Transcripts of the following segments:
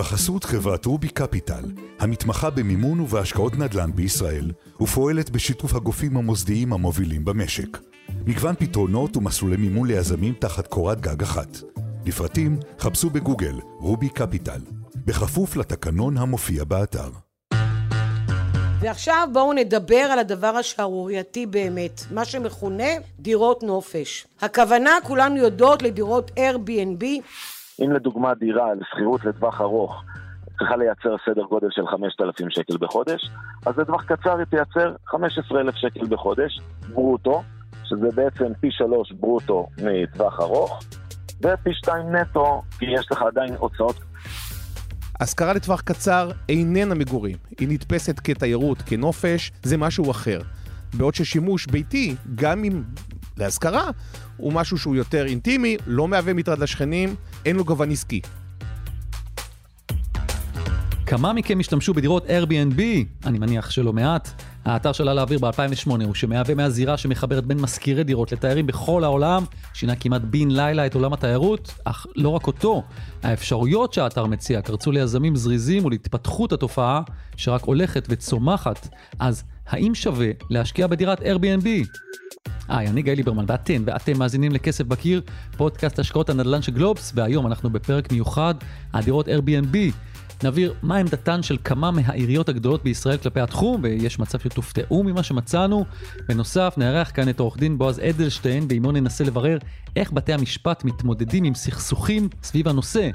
בחסות חברת רובי קפיטל, המתמחה במימון ובהשקעות נדל"ן בישראל, ופועלת בשיתוף הגופים המוסדיים המובילים במשק. מגוון פתרונות ומסלולי מימון ליזמים תחת קורת גג אחת. לפרטים חפשו בגוגל רובי קפיטל, בכפוף לתקנון המופיע באתר. ועכשיו בואו נדבר על הדבר השערורייתי באמת, מה שמכונה דירות נופש. הכוונה, כולנו יודעות, לדירות Airbnb. אם לדוגמה דירה לשכירות לטווח ארוך צריכה לייצר סדר גודל של 5,000 שקל בחודש, אז לטווח קצר היא תייצר 15,000 שקל בחודש, ברוטו, שזה בעצם פי שלוש ברוטו מטווח ארוך, ופי שתיים נטו, כי יש לך עדיין הוצאות השכרה לטווח קצר איננה מגורים, היא נתפסת כתיירות, כנופש, זה משהו אחר. בעוד ששימוש ביתי, גם אם להשכרה, הוא משהו שהוא יותר אינטימי, לא מהווה מטרד לשכנים, אין לו גוון עסקי. כמה מכם השתמשו בדירות Airbnb? אני מניח שלא מעט. האתר של האוויר ב-2008 הוא שמהווה מהזירה שמחברת בין משכירי דירות לתיירים בכל העולם, שינה כמעט בן לילה את עולם התיירות, אך לא רק אותו. האפשרויות שהאתר מציע קרצו ליזמים זריזים ולהתפתחות התופעה שרק הולכת וצומחת. אז האם שווה להשקיע בדירת Airbnb? היי, אני גיא ליברמן, ואתן ואתם מאזינים לכסף בקיר, פודקאסט השקעות הנדל"ן של גלובס, והיום אנחנו בפרק מיוחד, הדירות Airbnb. נבהיר מה עמדתן של כמה מהעיריות הגדולות בישראל כלפי התחום, ויש מצב שתופתעו ממה שמצאנו. בנוסף, נארח כאן את עורך דין בועז אדלשטיין, ועימו ננסה לברר איך בתי המשפט מתמודדים עם סכסוכים סביב הנושא.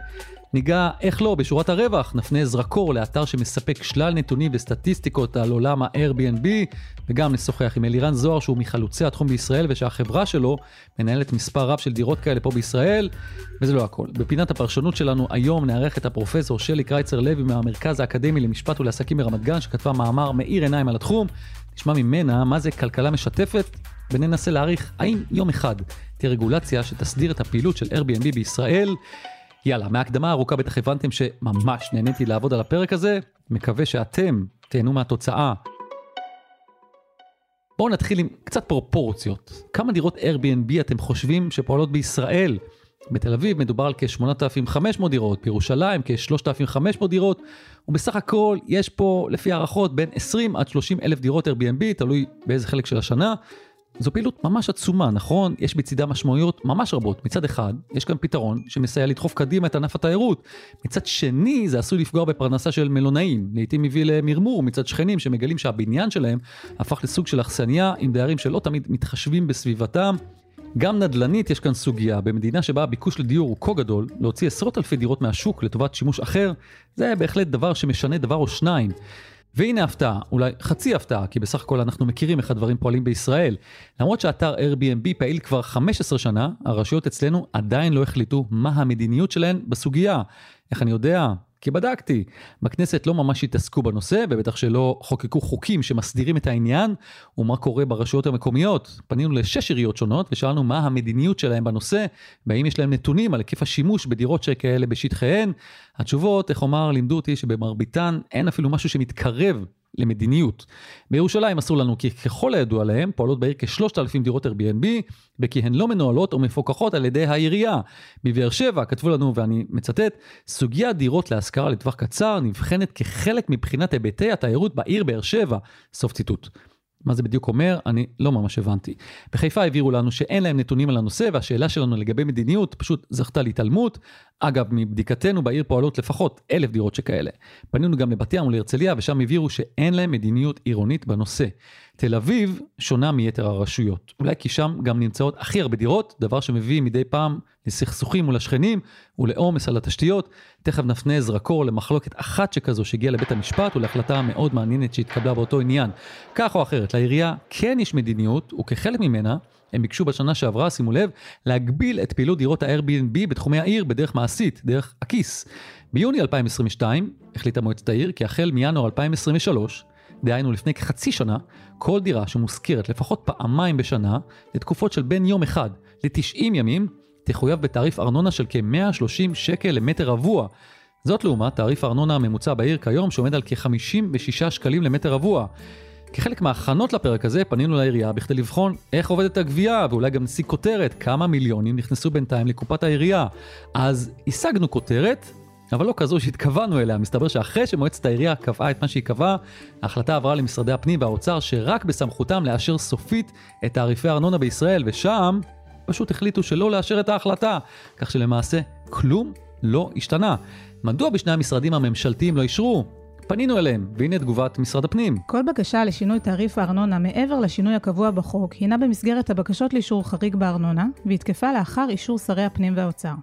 ניגע, איך לא, בשורת הרווח, נפנה זרקור לאתר שמספק שלל נתונים וסטטיסטיקות על עולם ה-Airbnb, וגם נשוחח עם אלירן זוהר שהוא מחלוצי התחום בישראל, ושהחברה שלו מנהלת מספר רב של דירות כאלה פה בישראל, וזה לא הכל. בפינת הפרשנות שלנו היום נארח את הפרופסור שלי קרייצר לוי מהמרכז האקדמי למשפט ולעסקים ברמת גן, שכתבה מאמר מאיר עיניים על התחום. נשמע ממנה מה זה כלכלה משתפת, וננסה להעריך האם יום אחד תהיה רגולציה שתסדיר את הפעילות של Airbnb בישראל. יאללה, מההקדמה הארוכה בטח הבנתם שממש נהניתי לעבוד על הפרק הזה, מקווה שאתם תהנו מהתוצאה. בואו נתחיל עם קצת פרופורציות. כמה דירות Airbnb אתם חושבים שפועלות בישראל? בתל אביב מדובר על כ-8,500 דירות, בירושלים כ-3,500 דירות, ובסך הכל יש פה לפי הערכות בין 20 עד 30 אלף דירות Airbnb, תלוי באיזה חלק של השנה. זו פעילות ממש עצומה, נכון? יש בצידה משמעויות ממש רבות. מצד אחד, יש כאן פתרון שמסייע לדחוף קדימה את ענף התיירות. מצד שני, זה עשוי לפגוע בפרנסה של מלונאים. לעיתים מביא למרמור מצד שכנים שמגלים שהבניין שלהם הפך לסוג של אכסניה עם דיירים שלא תמיד מתחשבים בסביבתם. גם נדל"נית יש כאן סוגיה, במדינה שבה הביקוש לדיור הוא כה גדול, להוציא עשרות אלפי דירות מהשוק לטובת שימוש אחר, זה בהחלט דבר שמשנה דבר או שניים. והנה הפתעה, אולי חצי הפתעה, כי בסך הכל אנחנו מכירים איך הדברים פועלים בישראל. למרות שאתר Airbnb פעיל כבר 15 שנה, הרשויות אצלנו עדיין לא החליטו מה המדיניות שלהן בסוגיה. איך אני יודע? כי בדקתי. בכנסת לא ממש התעסקו בנושא, ובטח שלא חוקקו חוקים שמסדירים את העניין, ומה קורה ברשויות המקומיות. פנינו לשש עיריות שונות ושאלנו מה המדיניות שלהם בנושא, והאם יש להם נתונים על היקף השימוש בדירות שכאלה בשטחיהן. התשובות, איך אומר, לימדו אותי שבמרביתן אין אפילו משהו שמתקרב למדיניות. בירושלים אסור לנו כי ככל הידוע להם פועלות בעיר כשלושת אלפים דירות Airbnb וכי הן לא מנוהלות או מפוקחות על ידי העירייה. בבאר שבע כתבו לנו ואני מצטט סוגיית דירות להשכרה לטווח קצר נבחנת כחלק מבחינת היבטי התיירות בעיר באר שבע. סוף ציטוט. מה זה בדיוק אומר, אני לא ממש הבנתי. בחיפה הבהירו לנו שאין להם נתונים על הנושא, והשאלה שלנו לגבי מדיניות פשוט זכתה להתעלמות. אגב, מבדיקתנו בעיר פועלות לפחות אלף דירות שכאלה. פנינו גם לבת ים ולהרצליה, ושם הבהירו שאין להם מדיניות עירונית בנושא. תל אביב שונה מיתר הרשויות. אולי כי שם גם נמצאות הכי הרבה דירות, דבר שמביא מדי פעם לסכסוכים מול השכנים ולעומס על התשתיות. תכף נפנה זרקור למחלוקת אחת שכזו שהגיעה לבית המשפט ולהחלטה מאוד מעניינת שהתקבלה באותו עניין. כך או אחרת, לעירייה כן יש מדיניות, וכחלק ממנה, הם ביקשו בשנה שעברה, שימו לב, להגביל את פעילות דירות ה-Airbnb בתחומי העיר בדרך מעשית, דרך הכיס. ביוני 2022 החליטה מועצת העיר כי החל מינואר 2023, דהיינו לפני כחצי שנה, כל דירה שמושכרת לפחות פעמיים בשנה, לתקופות של בין יום אחד ל-90 ימים, תחויב בתעריף ארנונה של כ-130 שקל למטר רבוע. זאת לעומת תעריף הארנונה הממוצע בעיר כיום שעומד על כ-56 שקלים למטר רבוע. כחלק מההכנות לפרק הזה פנינו לעירייה בכדי לבחון איך עובדת הגבייה ואולי גם נשיג כותרת כמה מיליונים נכנסו בינתיים לקופת העירייה. אז השגנו כותרת אבל לא כזו שהתכוונו אליה. מסתבר שאחרי שמועצת העירייה קבעה את מה שהיא קבעה, ההחלטה עברה למשרדי הפנים והאוצר, שרק בסמכותם לאשר סופית את תעריפי הארנונה בישראל, ושם פשוט החליטו שלא לאשר את ההחלטה, כך שלמעשה כלום לא השתנה. מדוע בשני המשרדים הממשלתיים לא אישרו? פנינו אליהם, והנה תגובת משרד הפנים. כל בקשה לשינוי תעריף הארנונה מעבר לשינוי הקבוע בחוק הינה במסגרת הבקשות לאישור חריג בארנונה, והיא תקפה לאחר אישור שרי הפנים והאוצר.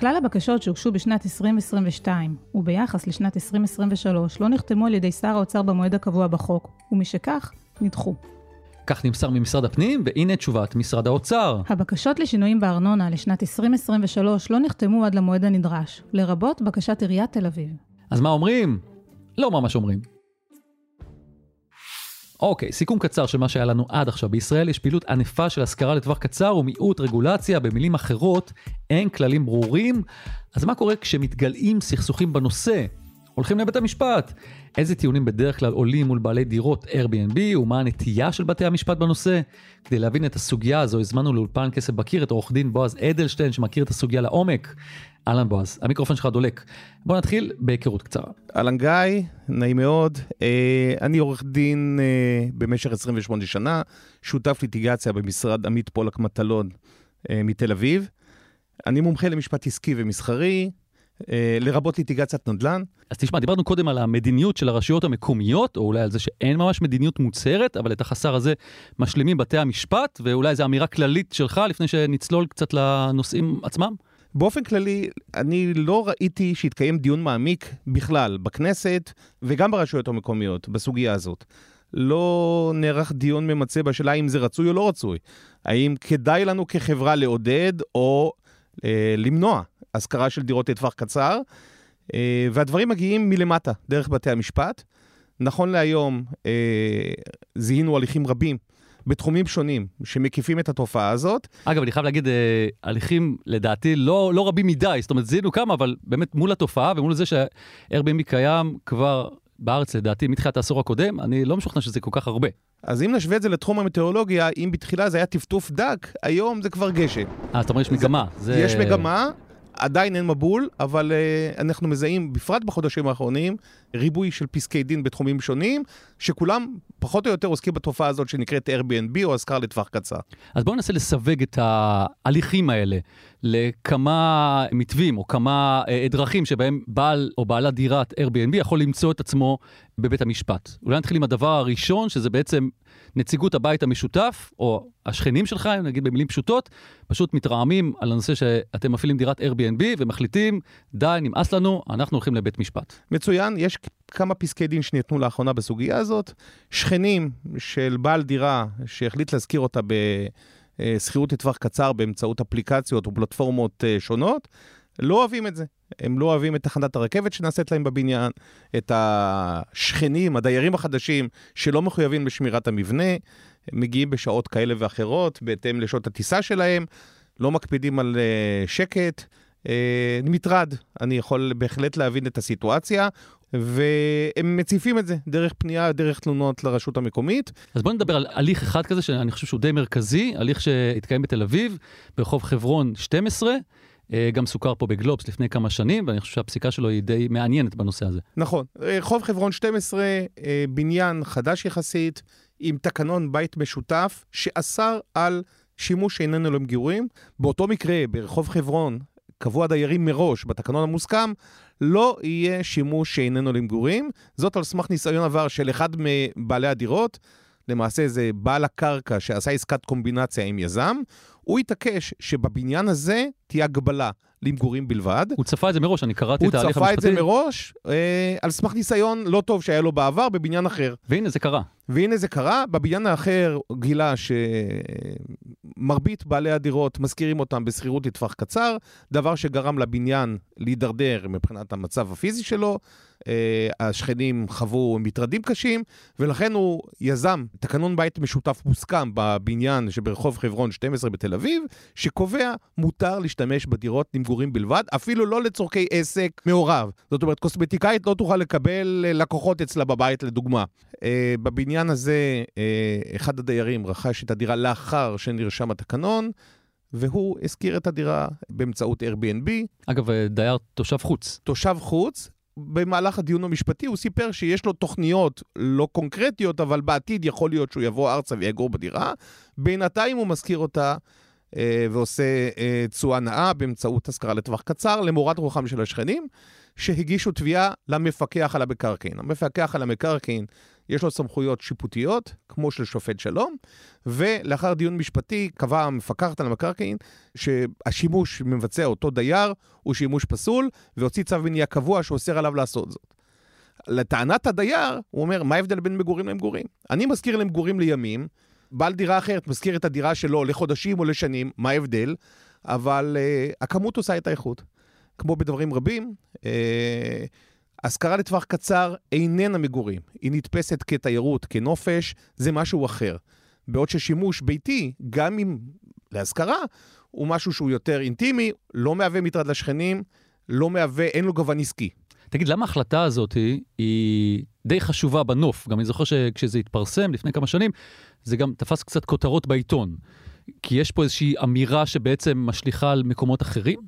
כלל הבקשות שהוגשו בשנת 2022 וביחס לשנת 2023 לא נחתמו על ידי שר האוצר במועד הקבוע בחוק, ומשכך, נדחו. כך נמסר ממשרד הפנים, והנה תשובת משרד האוצר. הבקשות לשינויים בארנונה לשנת 2023 לא נחתמו עד למועד הנדרש, לרבות בקשת עיריית תל אביב. אז מה אומרים? לא ממש אומרים. אוקיי, סיכום קצר של מה שהיה לנו עד עכשיו. בישראל יש פעילות ענפה של השכרה לטווח קצר ומיעוט רגולציה. במילים אחרות, אין כללים ברורים. אז מה קורה כשמתגלעים סכסוכים בנושא? הולכים לבית המשפט. איזה טיעונים בדרך כלל עולים מול בעלי דירות Airbnb ומה הנטייה של בתי המשפט בנושא? כדי להבין את הסוגיה הזו הזמנו לאולפן כסף בקיר את עורך דין בועז אדלשטיין שמכיר את הסוגיה לעומק. אהלן בועז, המיקרופון שלך דולק. בוא נתחיל בהיכרות קצרה. אהלן גיא, נעים מאוד. אה, אני עורך דין אה, במשך 28 שנה, שותף ליטיגציה במשרד עמית פולק מטלון אה, מתל אביב. אני מומחה למשפט עסקי ומסחרי, לרבות ליטיגציית נדל"ן. אז תשמע, דיברנו קודם על המדיניות של הרשויות המקומיות, או אולי על זה שאין ממש מדיניות מוצהרת, אבל את החסר הזה משלימים בתי המשפט, ואולי זו אמירה כללית שלך לפני שנצלול קצת לנושאים עצמם? באופן כללי, אני לא ראיתי שהתקיים דיון מעמיק בכלל בכנסת וגם ברשויות המקומיות בסוגיה הזאת. לא נערך דיון ממצה בשאלה אם זה רצוי או לא רצוי. האם כדאי לנו כחברה לעודד או אה, למנוע השכרה של דירות לטווח קצר, אה, והדברים מגיעים מלמטה, דרך בתי המשפט. נכון להיום אה, זיהינו הליכים רבים בתחומים שונים שמקיפים את התופעה הזאת. אגב, אני חייב להגיד, אה, הליכים לדעתי לא, לא רבים מדי, זאת אומרת, זיהינו כמה, אבל באמת מול התופעה ומול זה ש-Airbnb קיים כבר בארץ לדעתי מתחילת העשור הקודם, אני לא משוכנע שזה כל כך הרבה. אז אם נשווה את זה לתחום המטאורולוגיה, אם בתחילה זה היה טפטוף דק, היום זה כבר גשם. אה, זאת אומרת, יש מגמה. זה... יש מגמה, עדיין אין מבול, אבל uh, אנחנו מזהים, בפרט בחודשים האחרונים, ריבוי של פסקי דין בתחומים שונים, שכולם פחות או יותר עוסקים בתופעה הזאת שנקראת Airbnb או השכר לטווח קצר. אז בואו ננסה לסווג את ההליכים האלה לכמה מתווים או כמה uh, דרכים שבהם בעל או בעלת דירת Airbnb יכול למצוא את עצמו בבית המשפט. אולי נתחיל עם הדבר הראשון, שזה בעצם נציגות הבית המשותף, או השכנים שלך, נגיד במילים פשוטות, פשוט מתרעמים על הנושא שאתם מפעילים דירת Airbnb ומחליטים, די, נמאס לנו, אנחנו הולכים לבית משפט. מצוין, יש כמה פסקי דין שניתנו לאחרונה בסוגיה הזאת. שכנים של בעל דירה שהחליט להשכיר אותה בשכירות לטווח קצר באמצעות אפליקציות ופלטפורמות אה, שונות, לא אוהבים את זה. הם לא אוהבים את תחנת הרכבת שנעשית להם בבניין, את השכנים, הדיירים החדשים, שלא מחויבים בשמירת המבנה, הם מגיעים בשעות כאלה ואחרות, בהתאם לשעות הטיסה שלהם, לא מקפידים על uh, שקט. Uh, מטרד, אני יכול בהחלט להבין את הסיטואציה, והם מציפים את זה דרך פנייה, דרך תלונות לרשות המקומית. אז בואו נדבר על הליך אחד כזה, שאני חושב שהוא די מרכזי, הליך שהתקיים בתל אביב, ברחוב חברון 12. אה, גם סוכר פה בגלובס לפני כמה שנים, ואני חושב שהפסיקה שלו היא די מעניינת בנושא הזה. נכון. רחוב חברון 12, אה, בניין חדש יחסית, עם תקנון בית משותף, שאסר על שימוש שאיננו למגורים. באותו מקרה, ברחוב חברון, קבעו הדיירים מראש, בתקנון המוסכם, לא יהיה שימוש שאיננו למגורים. זאת על סמך ניסיון עבר של אחד מבעלי הדירות. למעשה זה בעל הקרקע שעשה עסקת קומבינציה עם יזם, הוא התעקש שבבניין הזה תהיה הגבלה למגורים בלבד. הוא צפה את זה מראש, אני קראתי את ההליך המשפטי. הוא צפה את זה מראש, אה, על סמך ניסיון לא טוב שהיה לו בעבר בבניין אחר. והנה זה קרה. והנה זה קרה, בבניין האחר גילה שמרבית בעלי הדירות מזכירים אותם בשכירות לטווח קצר, דבר שגרם לבניין להידרדר מבחינת המצב הפיזי שלו. אה, השכנים חוו מטרדים קשים, ולכן הוא יזם תקנון בית משותף מוסכם בבניין שברחוב חברון 12 בתל אביב, שקובע מותר להשתמש בדירות למגורים בלבד, אפילו לא לצורכי עסק מעורב. זאת אומרת, קוסמטיקאית לא תוכל לקבל אה, לקוחות אצלה בבית, לדוגמה. אה, בבניין הזה, אחד הדיירים רכש את הדירה לאחר שנרשם התקנון. והוא השכיר את הדירה באמצעות Airbnb. אגב, דייר תושב חוץ. תושב חוץ, במהלך הדיון המשפטי הוא סיפר שיש לו תוכניות לא קונקרטיות, אבל בעתיד יכול להיות שהוא יבוא ארצה ויגור בדירה. בינתיים הוא משכיר אותה אה, ועושה אה, תשואה נאה באמצעות השכרה לטווח קצר, למורת רוחם של השכנים, שהגישו תביעה למפקח על המקרקעין. המפקח על המקרקעין יש לו סמכויות שיפוטיות, כמו של שופט שלום, ולאחר דיון משפטי קבעה המפקחת על המקרקעין שהשימוש שמבצע אותו דייר הוא שימוש פסול, והוציא צו מניעה קבוע שאוסר עליו לעשות זאת. לטענת הדייר, הוא אומר, מה ההבדל בין מגורים למגורים? אני מזכיר למגורים לימים, בעל דירה אחרת מזכיר את הדירה שלו לחודשים או לשנים, מה ההבדל? אבל uh, הכמות עושה את האיכות. כמו בדברים רבים, uh, השכרה לטווח קצר איננה מגורים, היא נתפסת כתיירות, כנופש, זה משהו אחר. בעוד ששימוש ביתי, גם אם להשכרה, הוא משהו שהוא יותר אינטימי, לא מהווה מטרד לשכנים, לא מהווה, אין לו גוון עסקי. תגיד, למה ההחלטה הזאת היא, היא די חשובה בנוף? גם אני זוכר שכשזה התפרסם לפני כמה שנים, זה גם תפס קצת כותרות בעיתון. כי יש פה איזושהי אמירה שבעצם משליכה על מקומות אחרים?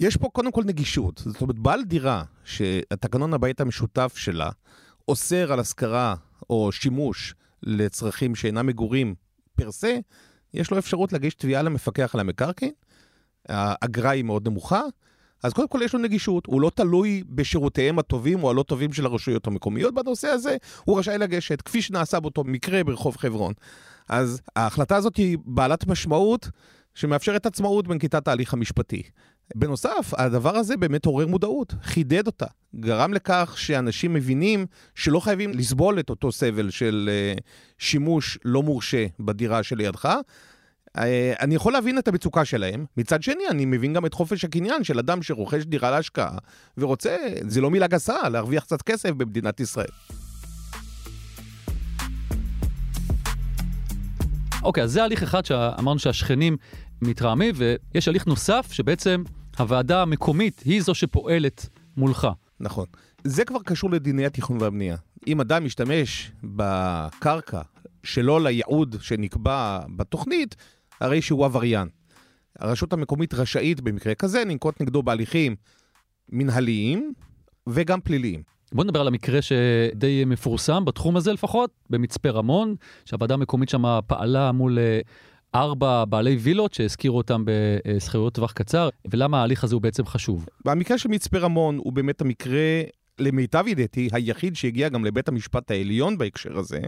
יש פה קודם כל נגישות. זאת אומרת, בעל דירה שהתקנון הבית המשותף שלה אוסר על השכרה או שימוש לצרכים שאינם מגורים פר סה, יש לו אפשרות להגיש תביעה למפקח על המקרקעין. האגרה היא מאוד נמוכה, אז קודם כל יש לו נגישות, הוא לא תלוי בשירותיהם הטובים או הלא טובים של הרשויות המקומיות בנושא הזה, הוא רשאי לגשת, כפי שנעשה באותו מקרה ברחוב חברון. אז ההחלטה הזאת היא בעלת משמעות שמאפשרת עצמאות בנקיטת ההליך המשפטי. בנוסף, הדבר הזה באמת עורר מודעות, חידד אותה, גרם לכך שאנשים מבינים שלא חייבים לסבול את אותו סבל של uh, שימוש לא מורשה בדירה שלידך. Uh, אני יכול להבין את המצוקה שלהם, מצד שני אני מבין גם את חופש הקניין של אדם שרוכש דירה להשקעה ורוצה, זה לא מילה גסה, להרוויח קצת כסף במדינת ישראל. אוקיי, okay, אז זה הליך אחד שאמרנו שהשכנים מתרעמים, ויש הליך נוסף שבעצם הוועדה המקומית היא זו שפועלת מולך. נכון. זה כבר קשור לדיני התכנון והבנייה. אם אדם משתמש בקרקע שלא לייעוד שנקבע בתוכנית, הרי שהוא עבריין. הרשות המקומית רשאית במקרה כזה לנקוט נגדו בהליכים מנהליים וגם פליליים. בוא נדבר על המקרה שדי מפורסם בתחום הזה לפחות, במצפה רמון, שהוועדה המקומית שם פעלה מול אה, ארבע בעלי וילות שהזכירו אותם בשכירויות טווח קצר, ולמה ההליך הזה הוא בעצם חשוב? במקרה של מצפה רמון הוא באמת המקרה, למיטב ידיעתי, היחיד שהגיע גם לבית המשפט העליון בהקשר הזה.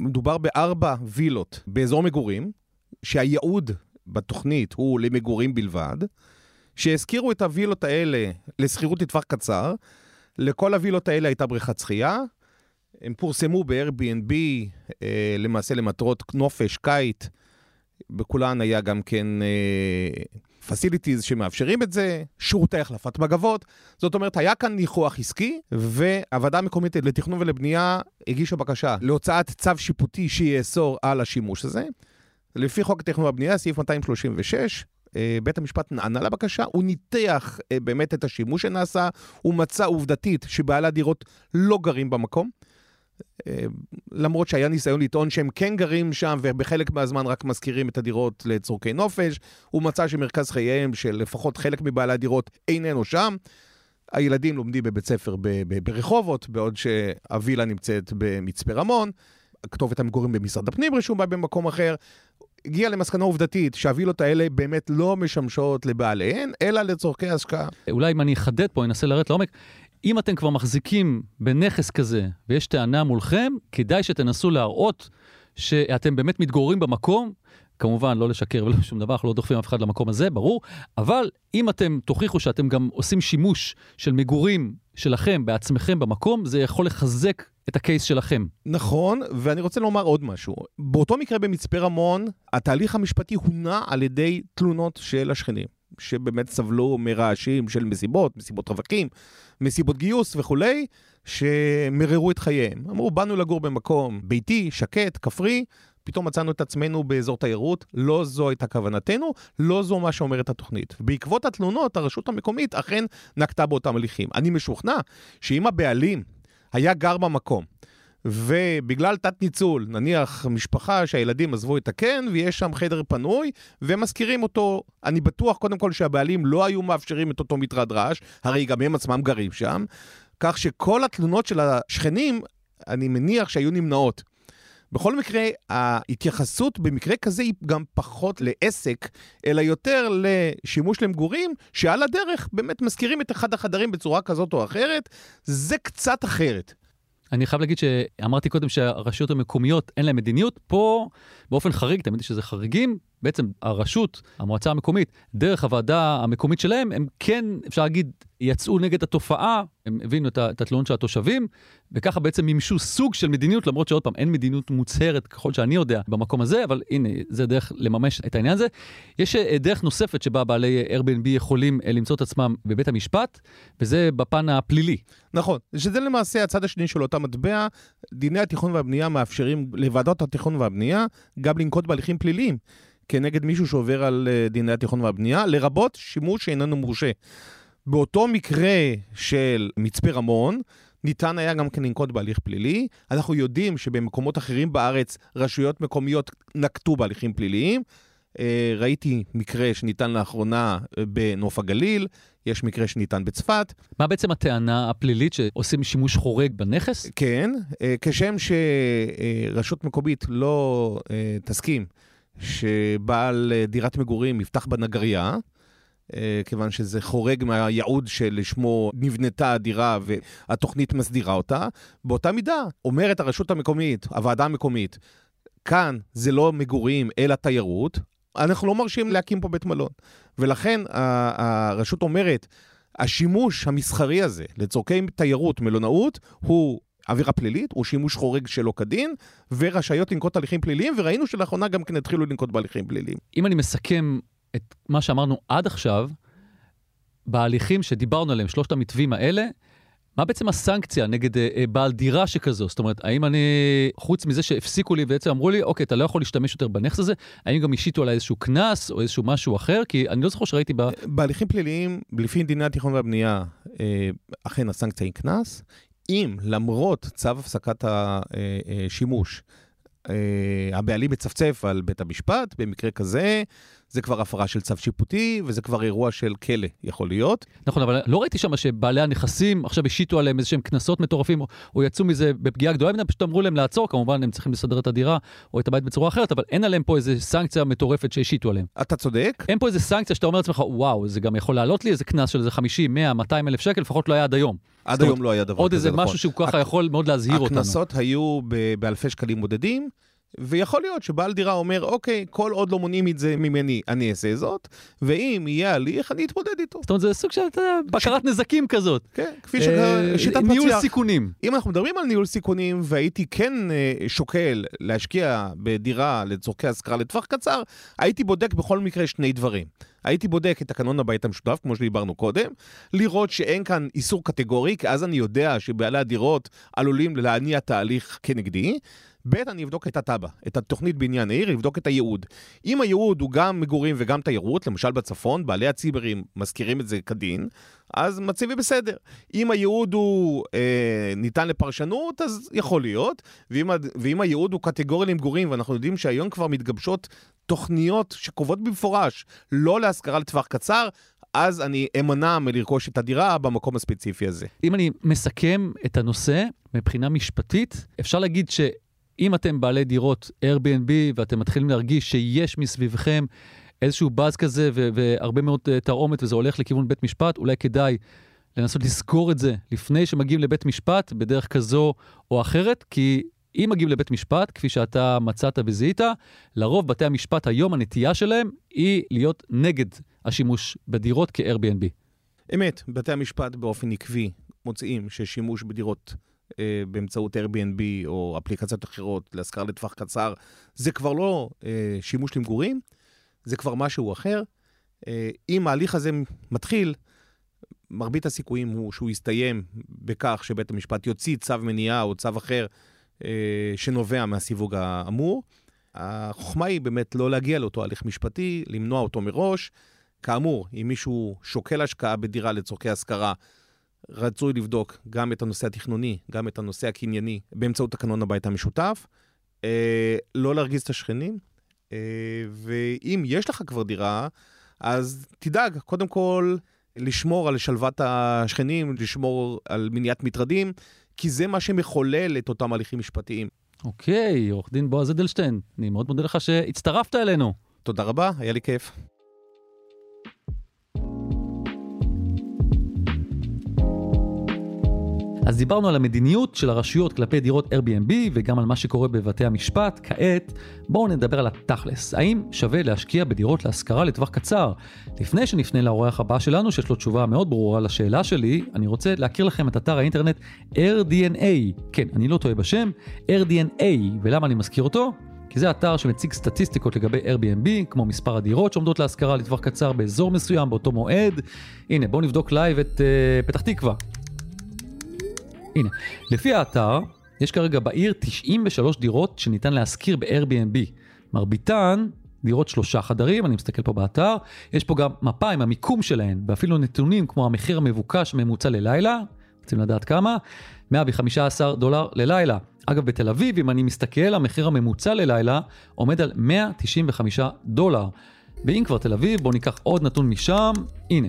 מדובר בארבע וילות באזור מגורים, שהייעוד בתוכנית הוא למגורים בלבד, שהזכירו את הווילות האלה לשכירות לטווח קצר. לכל הווילות האלה הייתה בריכת שחייה. הם פורסמו ב-Airbnb, אה, למעשה למטרות נופש, קיט, בכולן היה גם כן facilities uh, שמאפשרים את זה, שירותי החלפת מגבות. זאת אומרת, היה כאן ניחוח עסקי, והוועדה המקומית לתכנון ולבנייה הגישה בקשה להוצאת צו שיפוטי שיאסור על השימוש הזה. לפי חוק התכנון והבנייה, סעיף 236, אה, בית המשפט נענה לבקשה, הוא ניתח אה, באמת את השימוש שנעשה, הוא מצא עובדתית שבעלי הדירות לא גרים במקום. אה, למרות שהיה ניסיון לטעון שהם כן גרים שם ובחלק מהזמן רק משכירים את הדירות לצורכי נופש, הוא מצא שמרכז חייהם של לפחות חלק מבעלי הדירות איננו שם. הילדים לומדים בבית ספר ברחובות, בעוד שהווילה נמצאת במצפה רמון, כתובת המגורים במשרד הפנים רשומה במקום אחר. הגיע למסקנה עובדתית שהווילות האלה באמת לא משמשות לבעליהן, אלא לצורכי השקעה. אולי אם אני אחדד פה, אנסה לרדת לעומק, אם אתם כבר מחזיקים בנכס כזה ויש טענה מולכם, כדאי שתנסו להראות שאתם באמת מתגוררים במקום. כמובן, לא לשקר ולא שום דבר, אנחנו לא דוחפים אף אחד למקום הזה, ברור, אבל אם אתם תוכיחו שאתם גם עושים שימוש של מגורים שלכם בעצמכם במקום, זה יכול לחזק את הקייס שלכם. נכון, ואני רוצה לומר עוד משהו. באותו מקרה במצפה רמון, התהליך המשפטי הונע על ידי תלונות של השכנים. שבאמת סבלו מרעשים של מסיבות, מסיבות רווקים, מסיבות גיוס וכולי, שמררו את חייהם. אמרו, באנו לגור במקום ביתי, שקט, כפרי, פתאום מצאנו את עצמנו באזור תיירות, לא זו הייתה כוונתנו, לא זו מה שאומרת התוכנית. בעקבות התלונות, הרשות המקומית אכן נקטה באותם הליכים. אני משוכנע שאם הבעלים היה גר במקום, ובגלל תת-ניצול, נניח משפחה שהילדים עזבו את הקן ויש שם חדר פנוי, ומשכירים אותו, אני בטוח קודם כל שהבעלים לא היו מאפשרים את אותו מטרד רעש, הרי גם הם עצמם גרים שם, כך שכל התלונות של השכנים, אני מניח שהיו נמנעות. בכל מקרה, ההתייחסות במקרה כזה היא גם פחות לעסק, אלא יותר לשימוש למגורים, שעל הדרך באמת מזכירים את אחד החדרים בצורה כזאת או אחרת, זה קצת אחרת. אני חייב להגיד שאמרתי קודם שהרשויות המקומיות אין להן מדיניות, פה באופן חריג, תמיד יש איזה חריגים, בעצם הרשות, המועצה המקומית, דרך הוועדה המקומית שלהם, הם כן, אפשר להגיד, יצאו נגד התופעה, הם הבינו את התלונות של התושבים, וככה בעצם מימשו סוג של מדיניות, למרות שעוד פעם, אין מדיניות מוצהרת ככל שאני יודע במקום הזה, אבל הנה, זה דרך לממש את העניין הזה. יש אה, דרך נוספת שבה בעלי Airbnb יכולים אה, למצוא את עצמם בבית המשפט, וזה בפן הפלילי. נכון, שזה למעשה הצד השני של אותה מטבע. דיני התכנון והבנייה מאפשרים לוועדות התכנון והבנייה גם לנקוט בהליכים פליליים. כנגד מישהו שעובר על אה, דיני התכנון והבנייה, לרבות שימוש שאיננו מורשה. באותו מקרה של מצפה רמון, ניתן היה גם כן לנקוט בהליך פלילי. אנחנו יודעים שבמקומות אחרים בארץ רשויות מקומיות נקטו בהליכים פליליים. אה, ראיתי מקרה שניתן לאחרונה אה, בנוף הגליל, יש מקרה שניתן בצפת. מה בעצם הטענה הפלילית שעושים שימוש חורג בנכס? כן, כשם שרשות מקומית לא תסכים שבעל אה, דירת מגורים יפתח בנגרייה, אה, כיוון שזה חורג מהייעוד שלשמו נבנתה הדירה והתוכנית מסדירה אותה. באותה מידה, אומרת הרשות המקומית, הוועדה המקומית, כאן זה לא מגורים אלא תיירות, אנחנו לא מרשים להקים פה בית מלון. ולכן הרשות אומרת, השימוש המסחרי הזה לצורכי תיירות, מלונאות, הוא עבירה פלילית, הוא שימוש חורג שלא כדין, ורשאיות לנקוט הליכים פליליים, וראינו שלאחרונה גם כן התחילו לנקוט בהליכים פליליים. אם אני מסכם את מה שאמרנו עד עכשיו, בהליכים שדיברנו עליהם, שלושת המתווים האלה, מה בעצם הסנקציה נגד אה, אה, בעל דירה שכזו? זאת אומרת, האם אני, חוץ מזה שהפסיקו לי ובעצם אמרו לי, אוקיי, אתה לא יכול להשתמש יותר בנכס הזה, האם גם השיתו עליי איזשהו קנס או איזשהו משהו אחר? כי אני לא זוכר שראיתי ב... בהליכים פליליים, לפי דיני התכנון והבנייה, אה, אכן הסנקציה היא קנס. אם למרות צו הפסקת השימוש, אה, הבעלים מצפצף על בית המשפט, במקרה כזה, זה כבר הפרה של צו שיפוטי, וזה כבר אירוע של כלא, יכול להיות. נכון, אבל לא ראיתי שם שבעלי הנכסים עכשיו השיתו עליהם איזה שהם קנסות מטורפים, או, או יצאו מזה בפגיעה גדולה, הם פשוט אמרו להם לעצור, כמובן הם צריכים לסדר את הדירה או את הבית בצורה אחרת, אבל אין עליהם פה איזה סנקציה מטורפת שהשיתו עליהם. אתה צודק. אין פה איזה סנקציה שאתה אומר לעצמך, וואו, זה גם יכול לעלות לי איזה קנס של איזה 50, 100, 200 אלף שקל, לפחות לא היה עד היום. עד היום לא היה דבר כזה, עוד איזה נכון. משהו שהוא ככה יכול מאוד להזהיר אותנו. הקנסות היו באלפי שקלים בודדים. ויכול להיות שבעל דירה אומר, אוקיי, כל עוד לא מונעים את זה ממני, אני אעשה זאת, ואם יהיה הליך, אני אתמודד איתו. זאת אומרת, זה סוג של בקרת נזקים כזאת. כן, כפי ששיטת אה, מצליח. ניהול סיכונים. אם אנחנו מדברים על ניהול סיכונים, והייתי כן אה, שוקל להשקיע בדירה לצורכי השכרה לטווח קצר, הייתי בודק בכל מקרה שני דברים. הייתי בודק את תקנון הבית המשותף, כמו שדיברנו קודם, לראות שאין כאן איסור קטגורי, כי אז אני יודע שבעלי הדירות עלולים להניע תהליך כנגדי. ב', אני אבדוק את התב"ע, את התוכנית בניין העיר, אבדוק את הייעוד. אם הייעוד הוא גם מגורים וגם תיירות, למשל בצפון, בעלי הציברים מזכירים את זה כדין, אז מצבי בסדר. אם הייעוד הוא אה, ניתן לפרשנות, אז יכול להיות, ואם, ואם הייעוד הוא קטגורי למגורים, ואנחנו יודעים שהיום כבר מתגבשות תוכניות שקובעות במפורש לא להשכרה לטווח קצר, אז אני אמנע מלרכוש את הדירה במקום הספציפי הזה. אם אני מסכם את הנושא מבחינה משפטית, אפשר להגיד ש... אם אתם בעלי דירות Airbnb ואתם מתחילים להרגיש שיש מסביבכם איזשהו באז כזה והרבה מאוד uh, תרעומת וזה הולך לכיוון בית משפט, אולי כדאי לנסות לזכור את זה לפני שמגיעים לבית משפט בדרך כזו או אחרת, כי אם מגיעים לבית משפט, כפי שאתה מצאת וזיהית, לרוב בתי המשפט היום, הנטייה שלהם היא להיות נגד השימוש בדירות כ-Airbnb. אמת, בתי המשפט באופן עקבי מוצאים ששימוש בדירות אה, באמצעות Airbnb או אפליקציות אחרות להשכרה לטווח קצר, זה כבר לא אה, שימוש למגורים, זה כבר משהו אחר. אה, אם ההליך הזה מתחיל, מרבית הסיכויים הוא שהוא יסתיים בכך שבית המשפט יוציא צו מניעה או צו אחר אה, שנובע מהסיווג האמור. החוכמה היא באמת לא להגיע לאותו הליך משפטי, למנוע אותו מראש. כאמור, אם מישהו שוקל השקעה בדירה לצורכי השכרה, רצוי לבדוק גם את הנושא התכנוני, גם את הנושא הקנייני, באמצעות תקנון הבית המשותף. אה, לא להרגיז את השכנים, אה, ואם יש לך כבר דירה, אז תדאג, קודם כל, לשמור על שלוות השכנים, לשמור על מניעת מטרדים, כי זה מה שמחולל את אותם הליכים משפטיים. אוקיי, עורך דין בועז אדלשטיין, אני מאוד מודה לך שהצטרפת אלינו. תודה רבה, היה לי כיף. אז דיברנו על המדיניות של הרשויות כלפי דירות Airbnb וגם על מה שקורה בבתי המשפט. כעת, בואו נדבר על התכלס. האם שווה להשקיע בדירות להשכרה לטווח קצר? לפני שנפנה לאורח הבא שלנו, שיש לו תשובה מאוד ברורה לשאלה שלי, אני רוצה להכיר לכם את אתר האינטרנט AirDNA. כן, אני לא טועה בשם, AirDNA. ולמה אני מזכיר אותו? כי זה אתר שמציג סטטיסטיקות לגבי Airbnb, כמו מספר הדירות שעומדות להשכרה לטווח קצר באזור מסוים באותו מועד. הנה, בואו נבדוק live את uh, פתח תקווה. הנה, לפי האתר, יש כרגע בעיר 93 דירות שניתן להשכיר ב-Airbnb. מרביתן דירות שלושה חדרים, אני מסתכל פה באתר, יש פה גם מפה עם המיקום שלהן, ואפילו נתונים כמו המחיר המבוקש הממוצע ללילה, רוצים לדעת כמה? 115 דולר ללילה. אגב, בתל אביב, אם אני מסתכל, המחיר הממוצע ללילה עומד על 195 דולר. ואם כבר תל אביב, בואו ניקח עוד נתון משם. הנה,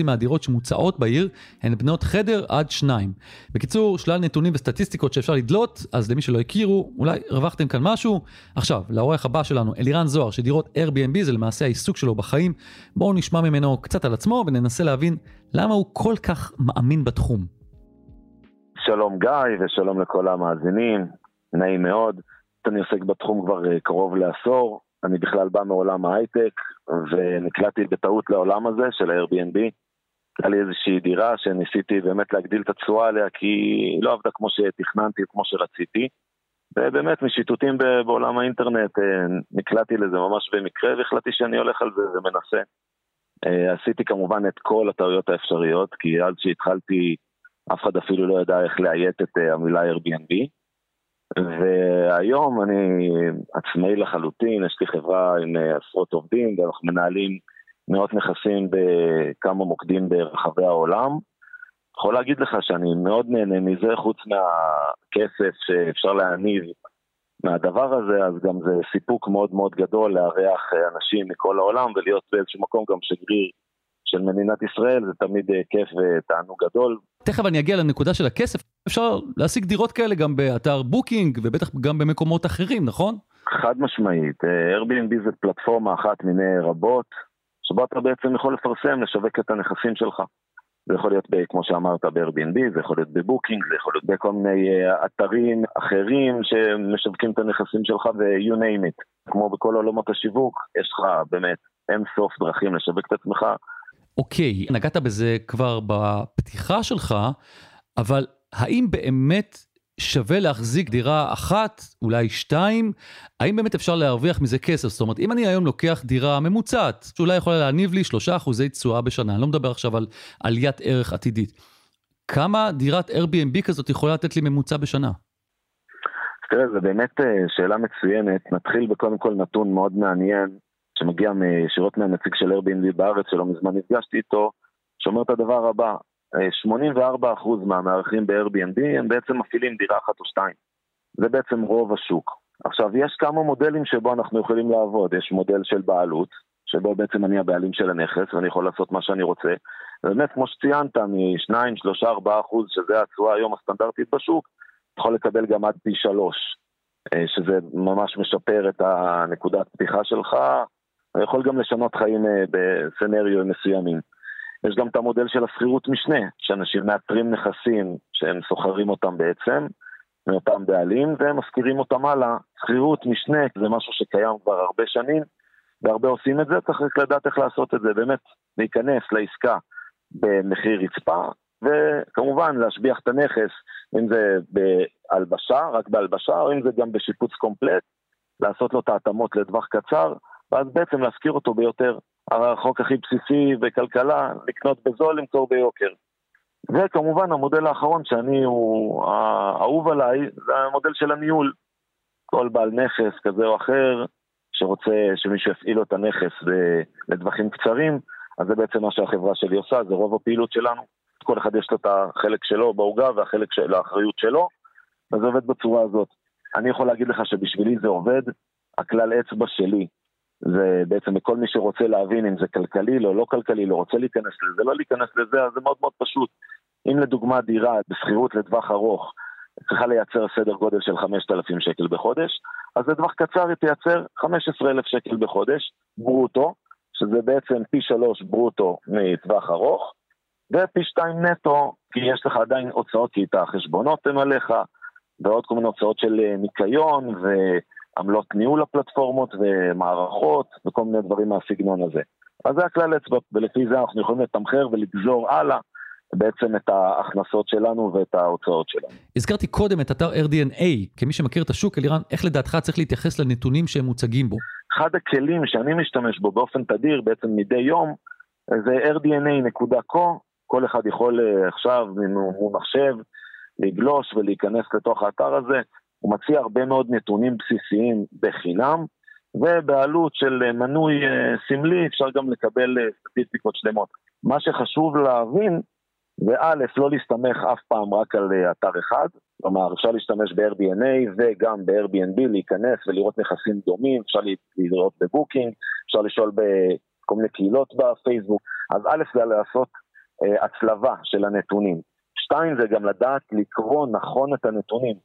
75% מהדירות שמוצעות בעיר הן בנות חדר עד שניים. בקיצור, שלל נתונים וסטטיסטיקות שאפשר לדלות, אז למי שלא הכירו, אולי הרווחתם כאן משהו. עכשיו, לאורח הבא שלנו, אלירן זוהר, שדירות Airbnb זה למעשה העיסוק שלו בחיים. בואו נשמע ממנו קצת על עצמו וננסה להבין למה הוא כל כך מאמין בתחום. שלום גיא ושלום לכל המאזינים, נעים מאוד. אני עוסק בתחום כבר אה, קרוב לעשור, אני בכלל בא מעולם ההייטק, ונקלעתי בטעות לעולם הזה של ה-Airbnb. הייתה לי איזושהי דירה שניסיתי באמת להגדיל את התשואה עליה, כי היא לא עבדה כמו שתכננתי, כמו שרציתי. ובאמת, משיטוטים בעולם האינטרנט, אה, נקלעתי לזה ממש במקרה, והחלטתי שאני הולך על זה ומנסה. אה, עשיתי כמובן את כל הטעויות האפשריות, כי אז שהתחלתי, אף אחד אפילו לא ידע איך לאיית את אה, המילה Airbnb. והיום אני עצמאי לחלוטין, יש לי חברה עם אה, עשרות עובדים ואנחנו מנהלים מאות נכסים בכמה מוקדים ברחבי העולם. יכול להגיד לך שאני מאוד נהנה מזה, חוץ מהכסף שאפשר להניב מהדבר הזה, אז גם זה סיפוק מאוד מאוד גדול לארח אה, אנשים מכל העולם ולהיות באיזשהו מקום גם שגריר של מדינת ישראל, זה תמיד אה, כיף ותענוג גדול. תכף אני אגיע לנקודה של הכסף, אפשר להשיג דירות כאלה גם באתר בוקינג ובטח גם במקומות אחרים, נכון? חד משמעית, אה, Airbnb זה פלטפורמה אחת מיני רבות, שבה אתה בעצם יכול לפרסם, לשווק את הנכסים שלך. זה יכול להיות, ב, כמו שאמרת, ב-Airbnb, זה יכול להיות בבוקינג, זה יכול להיות בכל מיני uh, אתרים אחרים שמשווקים את הנכסים שלך ו-you name it. כמו בכל עולמות השיווק, יש לך באמת אין סוף דרכים לשווק את עצמך. אוקיי, נגעת בזה כבר בפתיחה שלך, אבל האם באמת שווה להחזיק דירה אחת, אולי שתיים? האם באמת אפשר להרוויח מזה כסף? זאת אומרת, אם אני היום לוקח דירה ממוצעת, שאולי יכולה להניב לי שלושה אחוזי תשואה בשנה, אני לא מדבר עכשיו על עליית ערך עתידית, כמה דירת Airbnb כזאת יכולה לתת לי ממוצע בשנה? תראה, זו באמת אה, שאלה מצוינת. נתחיל בקודם כל נתון מאוד מעניין, שמגיע ישירות מהנציג של Airbnb בארץ, שלא מזמן נפגשתי איתו, שאומר את הדבר הבא, 84% מהמארחים ב-Airbnb הם בעצם מפעילים דירה אחת או שתיים. זה בעצם רוב השוק. עכשיו, יש כמה מודלים שבו אנחנו יכולים לעבוד. יש מודל של בעלות, שבו בעצם אני הבעלים של הנכס ואני יכול לעשות מה שאני רוצה. ובאמת, כמו שציינת, מ-2, 3, 4 אחוז, שזה התשואה היום הסטנדרטית בשוק, יכול לקבל גם עד פי 3, אה, שזה ממש משפר את הנקודת פתיחה שלך, ויכול גם לשנות חיים אה, בסצנריו מסוימים. יש גם את המודל של השכירות משנה, שאנשים מאתרים נכסים שהם סוחרים אותם בעצם, מאותם בעלים, והם משכירים אותם הלאה. שכירות משנה זה משהו שקיים כבר הרבה שנים, והרבה עושים את זה, צריך רק לדעת איך לעשות את זה, באמת להיכנס לעסקה במחיר רצפה, וכמובן להשביח את הנכס, אם זה בהלבשה, רק בהלבשה, או אם זה גם בשיפוץ קומפלט, לעשות לו את ההתאמות לטווח קצר, ואז בעצם להשכיר אותו ביותר. החוק הכי בסיסי בכלכלה, לקנות בזול, למכור ביוקר. וכמובן המודל האחרון שאני הוא האהוב עליי, זה המודל של הניהול. כל בעל נכס כזה או אחר שרוצה שמישהו יפעיל לו את הנכס לטווחים קצרים, אז זה בעצם מה שהחברה שלי עושה, זה רוב הפעילות שלנו. כל אחד יש לו את החלק שלו בעוגה והחלק של האחריות שלו, וזה עובד בצורה הזאת. אני יכול להגיד לך שבשבילי זה עובד, הכלל אצבע שלי זה בעצם לכל מי שרוצה להבין אם זה כלכלי או לא כלכלי, לא רוצה להיכנס לזה, לא להיכנס לזה, אז זה מאוד מאוד פשוט. אם לדוגמה דירה בשכירות לטווח ארוך צריכה לייצר סדר גודל של 5,000 שקל בחודש, אז לטווח קצר היא תייצר 15,000 שקל בחודש, ברוטו, שזה בעצם פי שלוש ברוטו מטווח ארוך, ופי שתיים נטו, כי יש לך עדיין הוצאות, כי את החשבונות הם עליך, ועוד כל מיני הוצאות של אה, ניקיון, ועמלות ניהול הפלטפורמות, ומערכות, וכל מיני דברים מהסגנון הזה. אז זה הכלל אצבע, ולפי זה אנחנו יכולים לתמחר ולגזור הלאה בעצם את ההכנסות שלנו ואת ההוצאות שלנו. הזכרתי קודם את אתר RDNA, כמי שמכיר את השוק, אלירן, איך לדעתך צריך להתייחס לנתונים שהם מוצגים בו? אחד הכלים שאני משתמש בו באופן תדיר, בעצם מדי יום, זה rdna.co, כל אחד יכול אה, עכשיו ממחשב לגלוש ולהיכנס לתוך האתר הזה, הוא מציע הרבה מאוד נתונים בסיסיים בחינם, ובעלות של מנוי אה, סמלי אפשר גם לקבל אה, סטטיסטיקות שלמות. מה שחשוב להבין וא', לא להסתמך אף פעם רק על אה, אתר אחד, כלומר אפשר להשתמש ב-Airbnb וגם ב-Airbnb להיכנס ולראות נכסים דומים, אפשר לראות בבוקינג, אפשר לשאול בכל מיני קהילות בפייסבוק, אז א' זה לעשות אה, הצלבה של הנתונים. שתיים זה גם לדעת לקרוא נכון את הנתונים.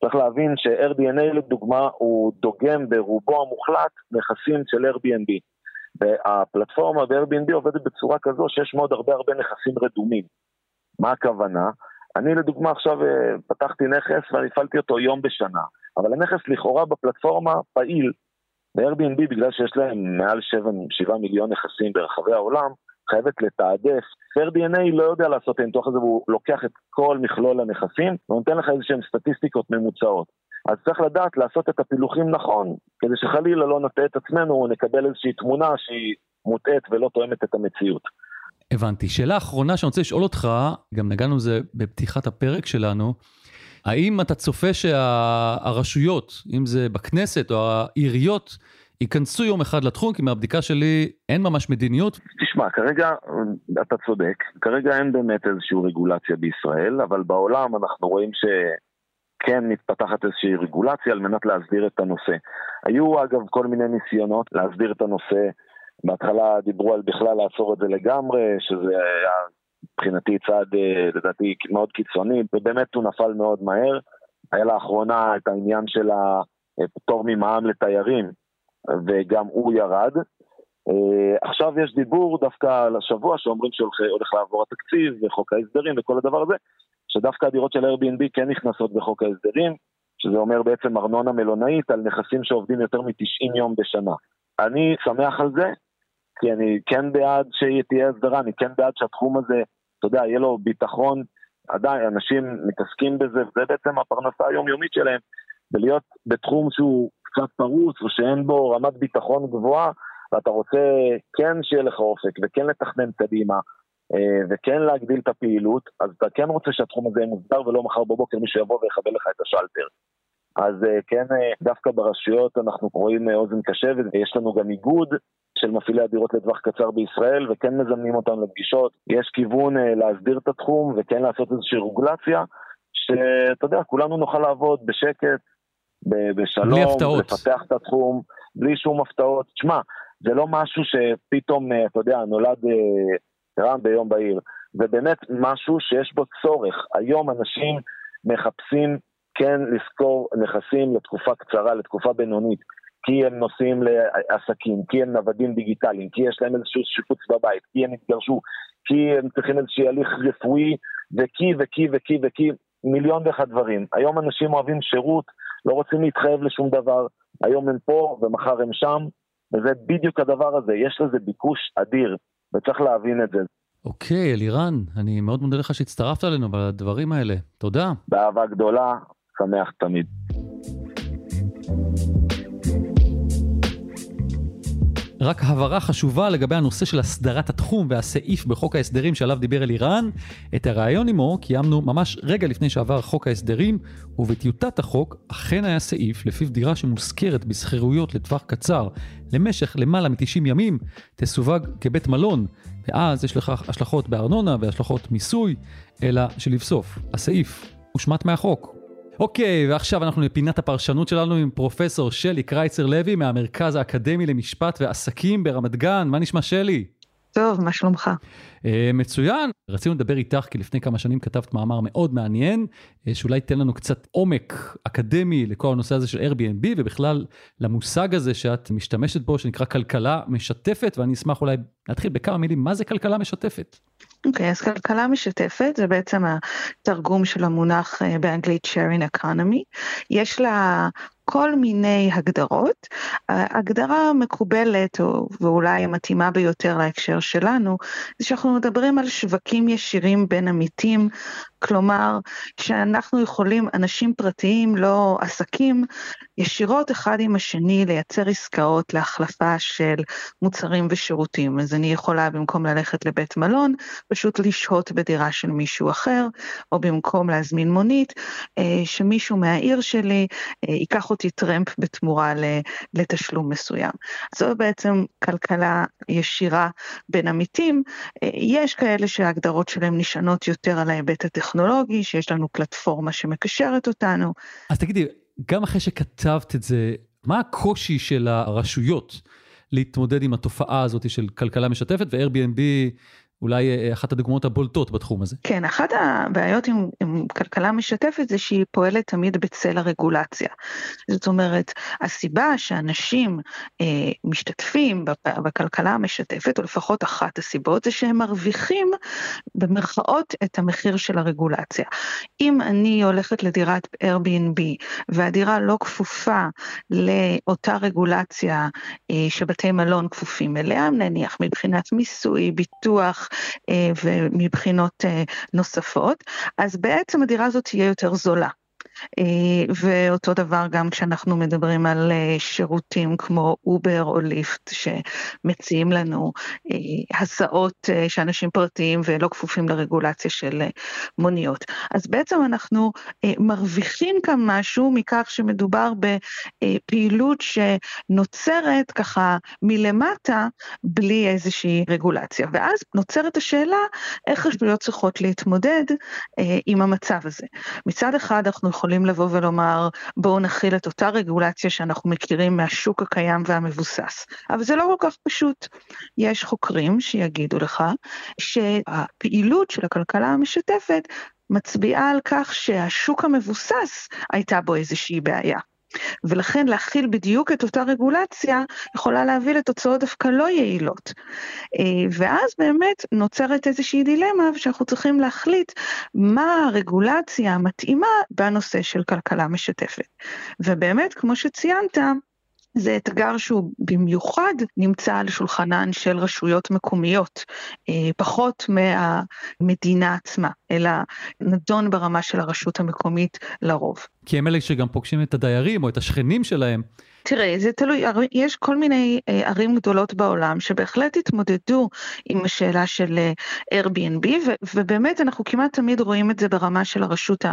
צריך להבין ש-Airbnb לדוגמה הוא דוגם ברובו המוחלט נכסים של Airbnb. והפלטפורמה ב-Airbnb עובדת בצורה כזו שיש מאוד הרבה הרבה נכסים רדומים. מה הכוונה? אני לדוגמה עכשיו אה, פתחתי נכס ואני הפעלתי אותו יום בשנה, אבל הנכס לכאורה בפלטפורמה פעיל. ב-Airbnb, בגלל שיש להם מעל 7, 7 מיליון נכסים ברחבי העולם, חייבת לתעדף. Airbnb לא יודע לעשות את הניתוח הזה, והוא לוקח את כל מכלול הנכסים ונותן לך איזשהן סטטיסטיקות ממוצעות. אז צריך לדעת לעשות את הפילוחים נכון, כדי שחלילה לא נטעה את עצמנו נקבל איזושהי תמונה שהיא מוטעית ולא תואמת את המציאות. הבנתי. שאלה אחרונה שאני רוצה לשאול אותך, גם נגענו בזה בפתיחת הפרק שלנו, האם אתה צופה שהרשויות, אם זה בכנסת או העיריות, ייכנסו יום אחד לתחום, כי מהבדיקה שלי אין ממש מדיניות. תשמע, כרגע, אתה צודק, כרגע אין באמת איזושהי רגולציה בישראל, אבל בעולם אנחנו רואים שכן מתפתחת איזושהי רגולציה על מנת להסדיר את הנושא. היו אגב כל מיני ניסיונות להסדיר את הנושא בהתחלה דיברו על בכלל לעצור את זה לגמרי, שזה היה מבחינתי צעד אה, לדעתי מאוד קיצוני, ובאמת הוא נפל מאוד מהר. היה לאחרונה את העניין של הפטור ממע"מ לתיירים, וגם הוא ירד. אה, עכשיו יש דיבור דווקא על השבוע שאומרים שהולך לעבור התקציב וחוק ההסדרים וכל הדבר הזה, שדווקא הדירות של Airbnb כן נכנסות בחוק ההסדרים, שזה אומר בעצם ארנונה מלונאית על נכסים שעובדים יותר מ-90 יום בשנה. אני שמח על זה, כי אני כן בעד שתהיה הסדרה, אני כן בעד שהתחום הזה, אתה יודע, יהיה לו ביטחון, עדיין אנשים מתעסקים בזה, וזה בעצם הפרנסה היומיומית שלהם, ולהיות בתחום שהוא קצת פרוץ, או שאין בו רמת ביטחון גבוהה, ואתה רוצה כן שיהיה לך אופק, וכן לתכנן קדימה, אה, וכן להגדיל את הפעילות, אז אתה כן רוצה שהתחום הזה יהיה מוסדר, ולא מחר בבוקר מישהו יבוא ויכבה לך את השלטר. אז אה, כן, אה, דווקא ברשויות אנחנו רואים אוזן קשבת, ויש לנו גם איגוד של מפעילי הדירות לטווח קצר בישראל, וכן מזמנים אותם לפגישות. יש כיוון להסדיר את התחום וכן לעשות איזושהי רגולציה, שאתה יודע, כולנו נוכל לעבוד בשקט, בשלום. לפתח את התחום, בלי שום הפתעות. תשמע, זה לא משהו שפתאום, אה, אתה יודע, נולד אה, רם ביום בהיר. זה באמת משהו שיש בו צורך. היום אנשים מחפשים כן לשכור נכסים לתקופה קצרה, לתקופה בינונית. כי הם נוסעים לעסקים, כי הם נוודים דיגיטליים, כי יש להם איזשהו שיפוץ בבית, כי הם התגרשו, כי הם צריכים איזשהו הליך רפואי, וכי וכי וכי וכי, מיליון ואחד דברים. היום אנשים אוהבים שירות, לא רוצים להתחייב לשום דבר, היום הם פה ומחר הם שם, וזה בדיוק הדבר הזה, יש לזה ביקוש אדיר, וצריך להבין את זה. אוקיי, אלירן, אני מאוד מודה לך שהצטרפת אלינו בדברים האלה. תודה. באהבה גדולה, שמח תמיד. רק הבהרה חשובה לגבי הנושא של הסדרת התחום והסעיף בחוק ההסדרים שעליו דיבר אלירן. את הרעיון עמו קיימנו ממש רגע לפני שעבר חוק ההסדרים, ובטיוטת החוק אכן היה סעיף לפיו דירה שמושכרת בשכירויות לטווח קצר למשך למעלה מ-90 ימים, תסווג כבית מלון, ואז יש לכך השלכות בארנונה והשלכות מיסוי, אלא שלבסוף, הסעיף הושמט מהחוק. אוקיי, ועכשיו אנחנו לפינת הפרשנות שלנו עם פרופסור שלי קרייצר לוי מהמרכז האקדמי למשפט ועסקים ברמת גן. מה נשמע שלי? טוב, מה שלומך? Uh, מצוין. רצינו לדבר איתך כי לפני כמה שנים כתבת מאמר מאוד מעניין, uh, שאולי ייתן לנו קצת עומק אקדמי לכל הנושא הזה של Airbnb ובכלל למושג הזה שאת משתמשת בו שנקרא כלכלה משתפת, ואני אשמח אולי להתחיל בכמה מילים, מה זה כלכלה משתפת? אוקיי, okay, אז כלכלה משתפת זה בעצם התרגום של המונח uh, באנגלית sharing economy. יש לה כל מיני הגדרות. הגדרה מקובלת, או, ואולי המתאימה ביותר להקשר שלנו, זה שאנחנו מדברים על שווקים ישירים בין עמיתים, כלומר, שאנחנו יכולים, אנשים פרטיים, לא עסקים, ישירות אחד עם השני לייצר עסקאות להחלפה של מוצרים ושירותים. אז אני יכולה במקום ללכת לבית מלון, פשוט לשהות בדירה של מישהו אחר, או במקום להזמין מונית, אה, שמישהו מהעיר שלי אה, ייקח אותי טרמפ בתמורה לתשלום מסוים. זו בעצם כלכלה ישירה בין עמיתים. אה, יש כאלה שההגדרות שלהם נשענות יותר על ההיבט הטכנולוגי, שיש לנו פלטפורמה שמקשרת אותנו. אז תגידי, גם אחרי שכתבת את זה, מה הקושי של הרשויות להתמודד עם התופעה הזאת של כלכלה משתפת ו-Airbnb אולי אה, אחת הדוגמאות הבולטות בתחום הזה. כן, אחת הבעיות עם, עם כלכלה משתפת זה שהיא פועלת תמיד בצל הרגולציה. זאת אומרת, הסיבה שאנשים אה, משתתפים בכלכלה המשתפת, או לפחות אחת הסיבות, זה שהם מרוויחים במרכאות את המחיר של הרגולציה. אם אני הולכת לדירת Airbnb והדירה לא כפופה לאותה רגולציה אה, שבתי מלון כפופים אליה, נניח מבחינת מיסוי, ביטוח, אה, ומבחינות אה, נוספות, אז בעצם הדירה הזאת תהיה יותר זולה. אה, ואותו דבר גם כשאנחנו מדברים על אה, שירותים כמו אובר או ליפט שמציעים לנו אה, הסעות שאנשים פרטיים ולא כפופים לרגולציה של מוניות. אז בעצם אנחנו מרוויחים כאן משהו מכך שמדובר בפעילות שנוצרת ככה מלמטה בלי איזושהי רגולציה. ואז נוצרת השאלה איך רשויות צריכות להתמודד עם המצב הזה. מצד אחד אנחנו יכולים יכולים לבוא ולומר, בואו נכיל את אותה רגולציה שאנחנו מכירים מהשוק הקיים והמבוסס. אבל זה לא כל כך פשוט. יש חוקרים שיגידו לך שהפעילות של הכלכלה המשתפת מצביעה על כך שהשוק המבוסס הייתה בו איזושהי בעיה. ולכן להכיל בדיוק את אותה רגולציה יכולה להביא לתוצאות דווקא לא יעילות. אה, ואז באמת נוצרת איזושהי דילמה שאנחנו צריכים להחליט מה הרגולציה המתאימה בנושא של כלכלה משתפת. ובאמת, כמו שציינת, זה אתגר שהוא במיוחד נמצא על שולחנן של רשויות מקומיות, אה, פחות מהמדינה עצמה, אלא נדון ברמה של הרשות המקומית לרוב. כי הם אלה שגם פוגשים את הדיירים או את השכנים שלהם. תראה, זה תלוי, יש כל מיני אה, ערים גדולות בעולם שבהחלט התמודדו עם השאלה של אה, Airbnb, ובאמת אנחנו כמעט תמיד רואים את זה ברמה של הרשות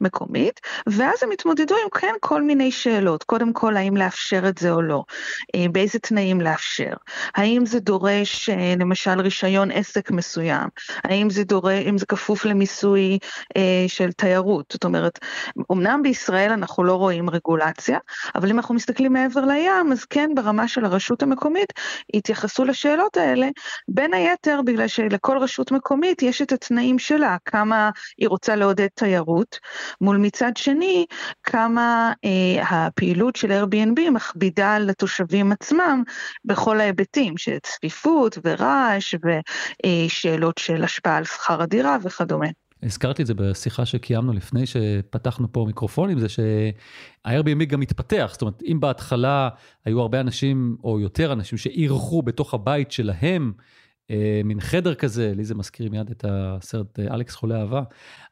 המקומית, ואז הם התמודדו עם כן כל מיני שאלות, קודם כל האם לאפשר את זה או לא, אה, באיזה תנאים לאפשר, האם זה דורש למשל רישיון עסק מסוים, האם זה דורש, אם זה כפוף למיסוי של תיירות, זאת אומרת, אמנם בישראל אנחנו לא רואים רגולציה, אבל אם אנחנו מסתכלים מעבר לים, אז כן ברמה של הרשות המקומית התייחסו לשאלות האלה, בין היתר בגלל שלכל רשות מקומית יש את התנאים שלה, כמה היא רוצה לעודד תיירות, מול מצד שני כמה אה, הפעילות של Airbnb מכבידה על התושבים עצמם בכל ההיבטים, של צפיפות ורעש ושאלות של השפעה על שכר הדירה וכדומה. הזכרתי את זה בשיחה שקיימנו לפני שפתחנו פה מיקרופונים, זה שה-Airbnb גם מתפתח, זאת אומרת, אם בהתחלה היו הרבה אנשים, או יותר אנשים, שאירחו בתוך הבית שלהם, אה, מין חדר כזה, לי זה מזכיר מיד את הסרט אה, אלכס חולה אהבה,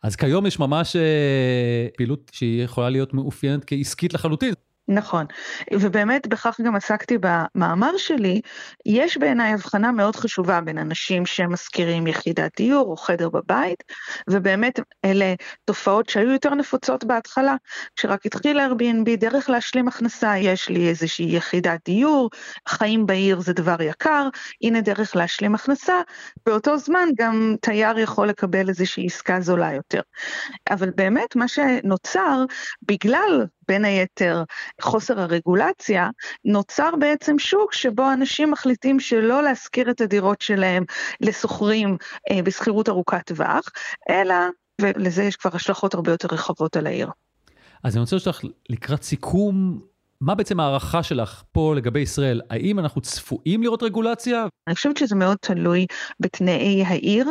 אז כיום יש ממש אה, פעילות שהיא יכולה להיות מאופיינת כעסקית לחלוטין. נכון, ובאמת בכך גם עסקתי במאמר שלי, יש בעיניי הבחנה מאוד חשובה בין אנשים שמשכירים יחידת דיור או חדר בבית, ובאמת אלה תופעות שהיו יותר נפוצות בהתחלה, כשרק התחיל Airbnb, דרך להשלים הכנסה, יש לי איזושהי יחידת דיור, חיים בעיר זה דבר יקר, הנה דרך להשלים הכנסה, באותו זמן גם תייר יכול לקבל איזושהי עסקה זולה יותר. אבל באמת מה שנוצר, בגלל בין היתר חוסר הרגולציה, נוצר בעצם שוק שבו אנשים מחליטים שלא להשכיר את הדירות שלהם לשוכרים אה, בשכירות ארוכת טווח, אלא, ולזה יש כבר השלכות הרבה יותר רחבות על העיר. אז אני רוצה לשאול לך לקראת סיכום, מה בעצם ההערכה שלך פה לגבי ישראל? האם אנחנו צפויים לראות רגולציה? אני חושבת שזה מאוד תלוי בתנאי העיר,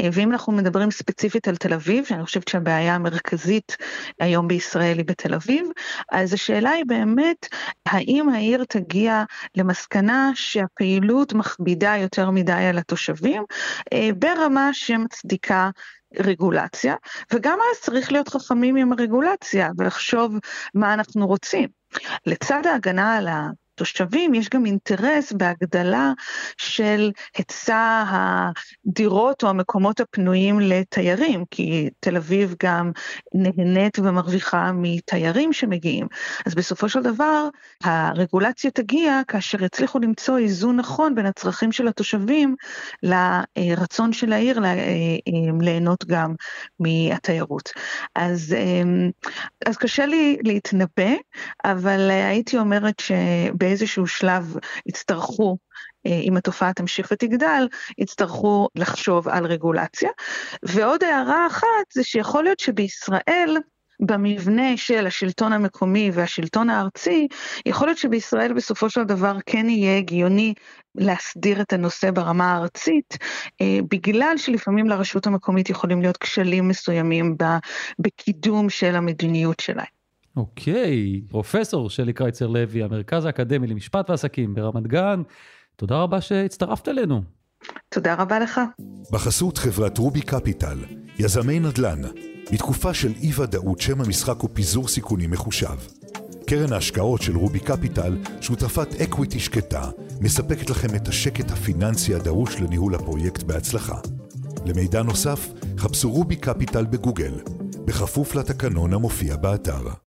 אה, ואם אנחנו מדברים ספציפית על תל אביב, שאני חושבת שהבעיה המרכזית היום בישראל היא בתל אביב, אז השאלה היא באמת, האם העיר תגיע למסקנה שהפעילות מכבידה יותר מדי על התושבים, אה, ברמה שמצדיקה רגולציה, וגם אז צריך להיות חכמים עם הרגולציה ולחשוב מה אנחנו רוצים. לצד ההגנה על התושבים, יש גם אינטרס בהגדלה של היצע הדירות או המקומות הפנויים לתיירים, כי תל אביב גם נהנית ומרוויחה מתיירים שמגיעים. אז בסופו של דבר, הרגולציה תגיע כאשר יצליחו למצוא איזון נכון בין הצרכים של התושבים לרצון של העיר אה, ליהנות גם מהתיירות. אז, אה, אז קשה לי להתנבא, אבל הייתי אומרת שב... באיזשהו שלב יצטרכו, אה, אם התופעה תמשיך ותגדל, יצטרכו לחשוב על רגולציה. ועוד הערה אחת זה שיכול להיות שבישראל, במבנה של השלטון המקומי והשלטון הארצי, יכול להיות שבישראל בסופו של דבר כן יהיה הגיוני להסדיר את הנושא ברמה הארצית, אה, בגלל שלפעמים לרשות המקומית יכולים להיות כשלים מסוימים בקידום של המדיניות שלהם. אוקיי, פרופסור שלי קרייצר לוי, המרכז האקדמי למשפט ועסקים ברמת גן, תודה רבה שהצטרפת אלינו. תודה רבה לך. בחסות חברת רובי קפיטל, יזמי נדל"ן, בתקופה של אי ודאות שם המשחק הוא פיזור סיכונים מחושב. קרן ההשקעות של רובי קפיטל, שותפת equity שקטה, מספקת לכם את השקט הפיננסי הדרוש לניהול הפרויקט בהצלחה. למידע נוסף, חפשו רובי קפיטל בגוגל, בכפוף לתקנון המופיע באתר.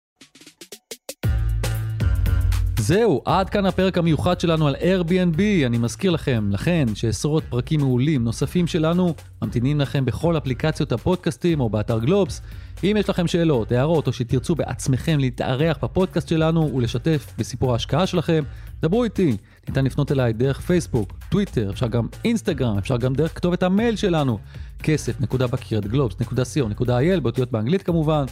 זהו, עד כאן הפרק המיוחד שלנו על Airbnb. אני מזכיר לכם, לכן, שעשרות פרקים מעולים נוספים שלנו ממתינים לכם בכל אפליקציות הפודקאסטים או באתר גלובס. אם יש לכם שאלות, הערות או שתרצו בעצמכם להתארח בפודקאסט שלנו ולשתף בסיפור ההשקעה שלכם, דברו איתי. ניתן לפנות אליי דרך פייסבוק, טוויטר, אפשר גם אינסטגרם, אפשר גם דרך כתובת המייל שלנו, כסף נקודה בקיר at גלובס נקודה נקודה co.il, באותיות באנגלית כמובן.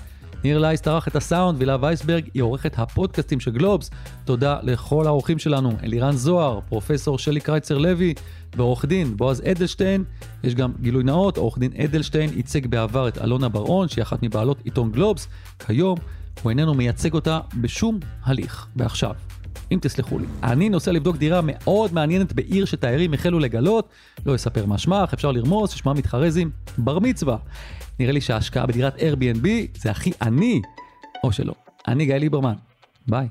ניר לייס ערך את הסאונד, והילה וייסברג היא עורכת הפודקאסטים של גלובס. תודה לכל האורחים שלנו, אלירן זוהר, פרופסור שלי קרייצר לוי, ועורך דין בועז אדלשטיין. יש גם גילוי נאות, עורך דין אדלשטיין ייצג בעבר את אלונה בר-און, שהיא אחת מבעלות עיתון גלובס. כיום הוא איננו מייצג אותה בשום הליך. ועכשיו, אם תסלחו לי. אני נוסע לבדוק דירה מאוד מעניינת בעיר שתיירים החלו לגלות, לא אספר מה שמה, אפשר לרמוז ששמה מתחרז עם בר מצווה. נראה לי שההשקעה בדירת Airbnb זה הכי עני, או שלא. אני גיא ליברמן, ביי.